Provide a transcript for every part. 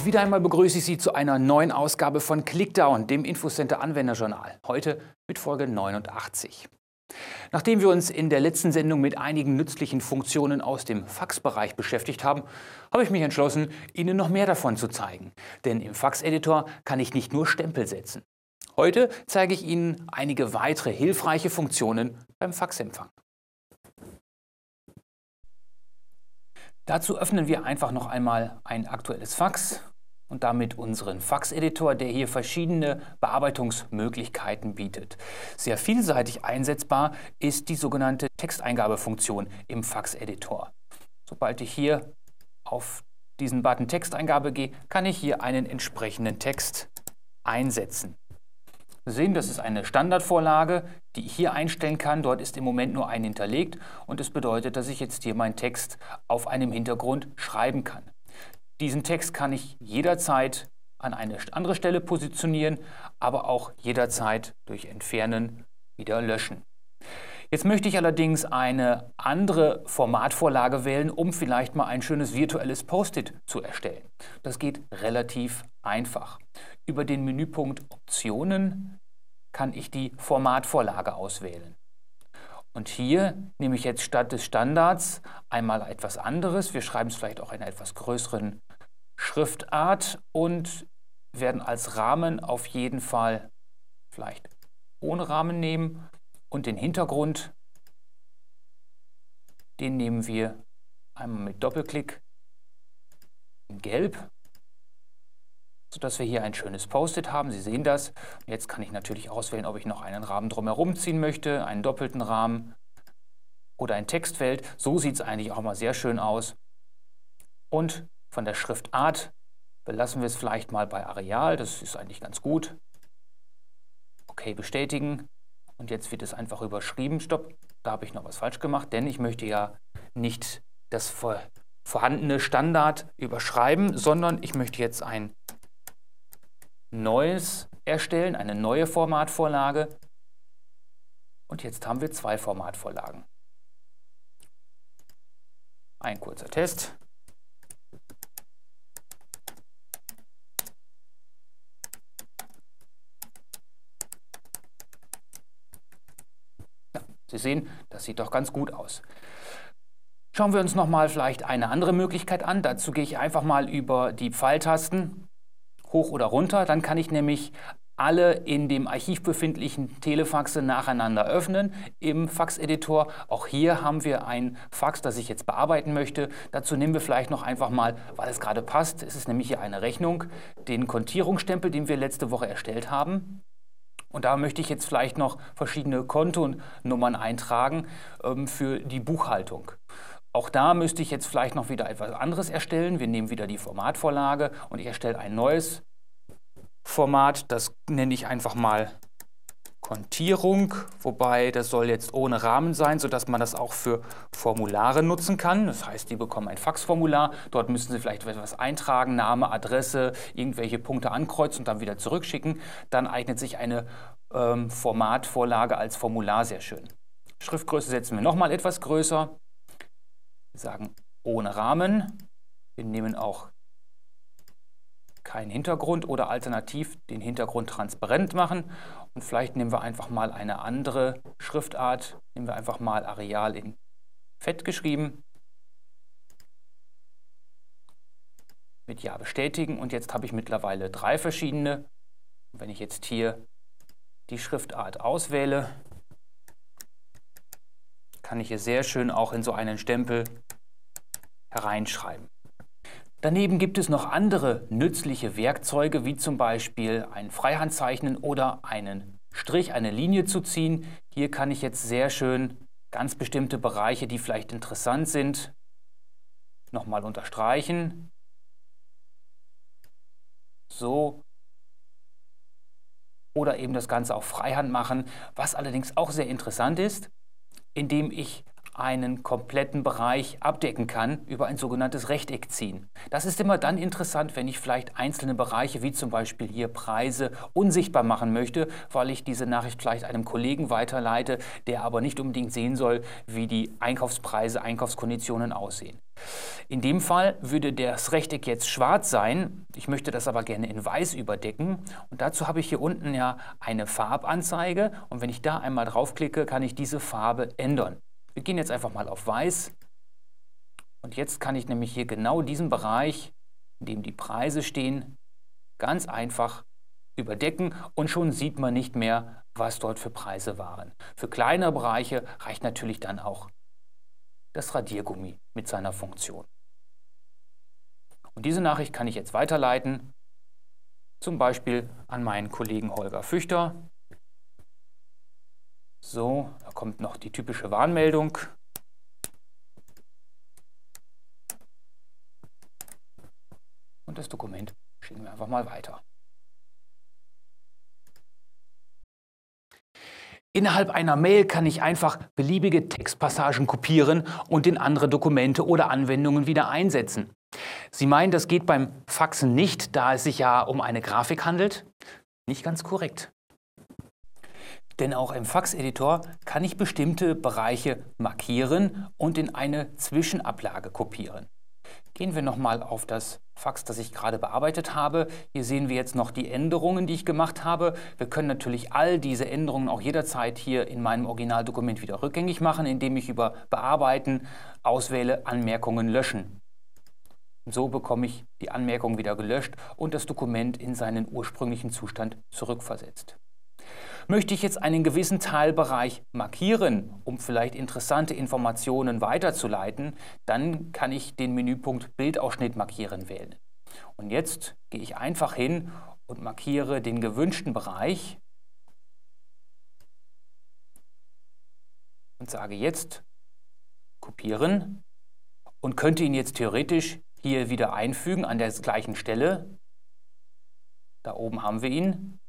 Und wieder einmal begrüße ich Sie zu einer neuen Ausgabe von Clickdown, dem Infocenter Anwenderjournal. Heute mit Folge 89. Nachdem wir uns in der letzten Sendung mit einigen nützlichen Funktionen aus dem Faxbereich beschäftigt haben, habe ich mich entschlossen, Ihnen noch mehr davon zu zeigen. Denn im Faxeditor kann ich nicht nur Stempel setzen. Heute zeige ich Ihnen einige weitere hilfreiche Funktionen beim Faxempfang. Dazu öffnen wir einfach noch einmal ein aktuelles Fax und damit unseren Faxeditor, der hier verschiedene Bearbeitungsmöglichkeiten bietet. Sehr vielseitig einsetzbar ist die sogenannte Texteingabefunktion im Faxeditor. Sobald ich hier auf diesen Button Texteingabe gehe, kann ich hier einen entsprechenden Text einsetzen. Sehen, das ist eine Standardvorlage, die ich hier einstellen kann. Dort ist im Moment nur ein hinterlegt und das bedeutet, dass ich jetzt hier meinen Text auf einem Hintergrund schreiben kann. Diesen Text kann ich jederzeit an eine andere Stelle positionieren, aber auch jederzeit durch Entfernen wieder löschen. Jetzt möchte ich allerdings eine andere Formatvorlage wählen, um vielleicht mal ein schönes virtuelles Post-it zu erstellen. Das geht relativ einfach. Über den Menüpunkt Optionen kann ich die Formatvorlage auswählen. Und hier nehme ich jetzt statt des Standards einmal etwas anderes. Wir schreiben es vielleicht auch in einer etwas größeren Schriftart und werden als Rahmen auf jeden Fall vielleicht ohne Rahmen nehmen und den Hintergrund, den nehmen wir einmal mit Doppelklick in Gelb sodass wir hier ein schönes Post-it haben. Sie sehen das. Jetzt kann ich natürlich auswählen, ob ich noch einen Rahmen drumherum ziehen möchte, einen doppelten Rahmen oder ein Textfeld. So sieht es eigentlich auch mal sehr schön aus. Und von der Schriftart belassen wir es vielleicht mal bei Areal. Das ist eigentlich ganz gut. Okay, bestätigen. Und jetzt wird es einfach überschrieben. Stopp, da habe ich noch was falsch gemacht, denn ich möchte ja nicht das vorhandene Standard überschreiben, sondern ich möchte jetzt ein Neues erstellen, eine neue Formatvorlage. Und jetzt haben wir zwei Formatvorlagen. Ein kurzer Test. Ja, Sie sehen, das sieht doch ganz gut aus. Schauen wir uns nochmal vielleicht eine andere Möglichkeit an. Dazu gehe ich einfach mal über die Pfeiltasten hoch oder runter. Dann kann ich nämlich alle in dem Archiv befindlichen Telefaxe nacheinander öffnen im Faxeditor. Auch hier haben wir ein Fax, das ich jetzt bearbeiten möchte. Dazu nehmen wir vielleicht noch einfach mal, weil es gerade passt, es ist nämlich hier eine Rechnung, den Kontierungsstempel, den wir letzte Woche erstellt haben. Und da möchte ich jetzt vielleicht noch verschiedene Kontonummern eintragen ähm, für die Buchhaltung. Auch da müsste ich jetzt vielleicht noch wieder etwas anderes erstellen. Wir nehmen wieder die Formatvorlage und ich erstelle ein neues Format. Das nenne ich einfach mal Kontierung, wobei das soll jetzt ohne Rahmen sein, sodass man das auch für Formulare nutzen kann. Das heißt, die bekommen ein Faxformular. Dort müssen Sie vielleicht etwas eintragen, Name, Adresse, irgendwelche Punkte ankreuzen und dann wieder zurückschicken. Dann eignet sich eine ähm, Formatvorlage als Formular sehr schön. Schriftgröße setzen wir nochmal etwas größer. Wir sagen ohne Rahmen. Wir nehmen auch keinen Hintergrund oder alternativ den Hintergrund transparent machen. Und vielleicht nehmen wir einfach mal eine andere Schriftart. Nehmen wir einfach mal Areal in Fett geschrieben. Mit Ja bestätigen. Und jetzt habe ich mittlerweile drei verschiedene. wenn ich jetzt hier die Schriftart auswähle, kann ich hier sehr schön auch in so einen Stempel hereinschreiben. Daneben gibt es noch andere nützliche Werkzeuge, wie zum Beispiel ein Freihandzeichnen oder einen Strich, eine Linie zu ziehen. Hier kann ich jetzt sehr schön ganz bestimmte Bereiche, die vielleicht interessant sind, nochmal unterstreichen. So. Oder eben das Ganze auf Freihand machen, was allerdings auch sehr interessant ist indem ich einen kompletten Bereich abdecken kann über ein sogenanntes Rechteck ziehen. Das ist immer dann interessant, wenn ich vielleicht einzelne Bereiche wie zum Beispiel hier Preise unsichtbar machen möchte, weil ich diese Nachricht vielleicht einem Kollegen weiterleite, der aber nicht unbedingt sehen soll, wie die Einkaufspreise, Einkaufskonditionen aussehen. In dem Fall würde das Rechteck jetzt schwarz sein. Ich möchte das aber gerne in weiß überdecken. Und dazu habe ich hier unten ja eine Farbanzeige. Und wenn ich da einmal draufklicke, kann ich diese Farbe ändern. Wir gehen jetzt einfach mal auf weiß. Und jetzt kann ich nämlich hier genau diesen Bereich, in dem die Preise stehen, ganz einfach überdecken und schon sieht man nicht mehr, was dort für Preise waren. Für kleinere Bereiche reicht natürlich dann auch das Radiergummi mit seiner Funktion. Und diese Nachricht kann ich jetzt weiterleiten, zum Beispiel an meinen Kollegen Holger Füchter. So, da kommt noch die typische Warnmeldung. Und das Dokument schicken wir einfach mal weiter. Innerhalb einer Mail kann ich einfach beliebige Textpassagen kopieren und in andere Dokumente oder Anwendungen wieder einsetzen. Sie meinen, das geht beim Faxen nicht, da es sich ja um eine Grafik handelt? Nicht ganz korrekt. Denn auch im Faxeditor kann ich bestimmte Bereiche markieren und in eine Zwischenablage kopieren. Gehen wir nochmal auf das Fax, das ich gerade bearbeitet habe. Hier sehen wir jetzt noch die Änderungen, die ich gemacht habe. Wir können natürlich all diese Änderungen auch jederzeit hier in meinem Originaldokument wieder rückgängig machen, indem ich über Bearbeiten auswähle Anmerkungen löschen. So bekomme ich die Anmerkung wieder gelöscht und das Dokument in seinen ursprünglichen Zustand zurückversetzt. Möchte ich jetzt einen gewissen Teilbereich markieren, um vielleicht interessante Informationen weiterzuleiten, dann kann ich den Menüpunkt Bildausschnitt markieren wählen. Und jetzt gehe ich einfach hin und markiere den gewünschten Bereich und sage jetzt kopieren und könnte ihn jetzt theoretisch hier wieder einfügen an der gleichen Stelle. Da oben haben wir ihn.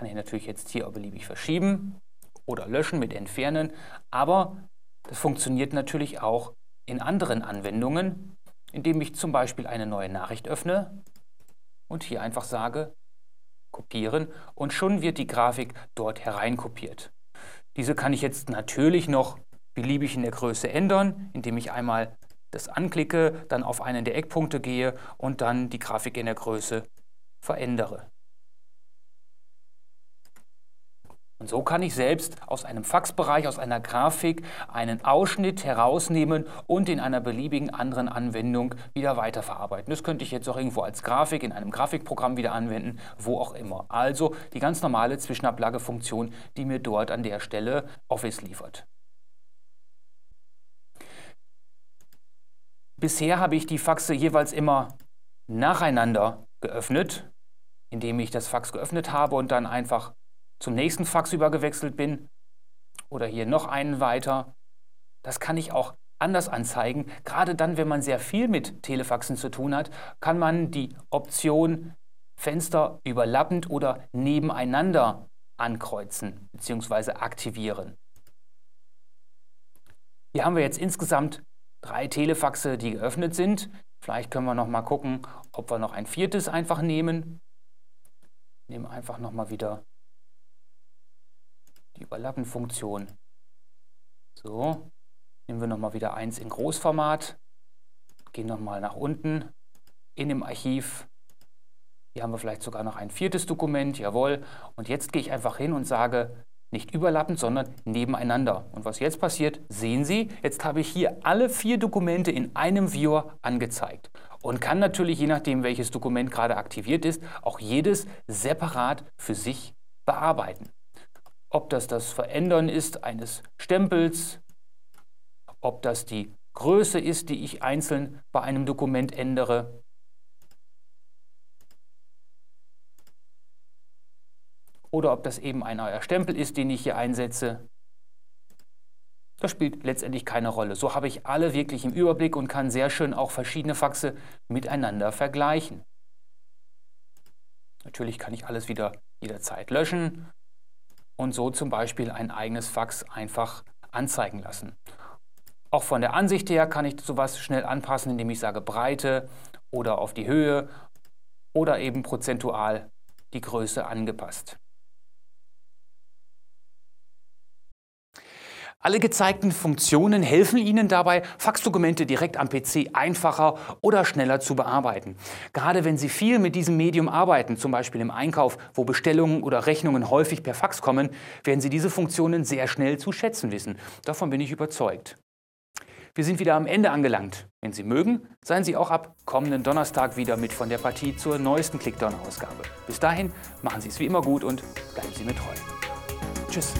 Kann ich natürlich jetzt hier beliebig verschieben oder löschen mit entfernen, aber das funktioniert natürlich auch in anderen Anwendungen, indem ich zum Beispiel eine neue Nachricht öffne und hier einfach sage, kopieren und schon wird die Grafik dort hereinkopiert. Diese kann ich jetzt natürlich noch beliebig in der Größe ändern, indem ich einmal das anklicke, dann auf einen der Eckpunkte gehe und dann die Grafik in der Größe verändere. Und so kann ich selbst aus einem Faxbereich, aus einer Grafik einen Ausschnitt herausnehmen und in einer beliebigen anderen Anwendung wieder weiterverarbeiten. Das könnte ich jetzt auch irgendwo als Grafik in einem Grafikprogramm wieder anwenden, wo auch immer. Also die ganz normale Zwischenablagefunktion, die mir dort an der Stelle Office liefert. Bisher habe ich die Faxe jeweils immer nacheinander geöffnet, indem ich das Fax geöffnet habe und dann einfach zum nächsten Fax übergewechselt bin oder hier noch einen weiter. Das kann ich auch anders anzeigen. Gerade dann, wenn man sehr viel mit Telefaxen zu tun hat, kann man die Option Fenster überlappend oder nebeneinander ankreuzen bzw. aktivieren. Hier haben wir jetzt insgesamt drei Telefaxe, die geöffnet sind. Vielleicht können wir noch mal gucken, ob wir noch ein viertes einfach nehmen. Nehmen einfach noch mal wieder die Überlappenfunktion. So, nehmen wir nochmal wieder eins in Großformat, gehen nochmal nach unten in dem Archiv. Hier haben wir vielleicht sogar noch ein viertes Dokument, jawohl. Und jetzt gehe ich einfach hin und sage, nicht überlappend, sondern nebeneinander. Und was jetzt passiert, sehen Sie, jetzt habe ich hier alle vier Dokumente in einem Viewer angezeigt und kann natürlich, je nachdem welches Dokument gerade aktiviert ist, auch jedes separat für sich bearbeiten ob das das Verändern ist eines Stempels, ob das die Größe ist, die ich einzeln bei einem Dokument ändere. Oder ob das eben ein neuer Stempel ist, den ich hier einsetze. Das spielt letztendlich keine Rolle. So habe ich alle wirklich im Überblick und kann sehr schön auch verschiedene Faxe miteinander vergleichen. Natürlich kann ich alles wieder jederzeit löschen und so zum Beispiel ein eigenes Fax einfach anzeigen lassen. Auch von der Ansicht her kann ich sowas schnell anpassen, indem ich sage Breite oder auf die Höhe oder eben prozentual die Größe angepasst. Alle gezeigten Funktionen helfen Ihnen dabei, Faxdokumente direkt am PC einfacher oder schneller zu bearbeiten. Gerade wenn Sie viel mit diesem Medium arbeiten, zum Beispiel im Einkauf, wo Bestellungen oder Rechnungen häufig per Fax kommen, werden Sie diese Funktionen sehr schnell zu schätzen wissen. Davon bin ich überzeugt. Wir sind wieder am Ende angelangt. Wenn Sie mögen, seien Sie auch ab kommenden Donnerstag wieder mit von der Partie zur neuesten Clickdown-Ausgabe. Bis dahin machen Sie es wie immer gut und bleiben Sie mir treu. Tschüss.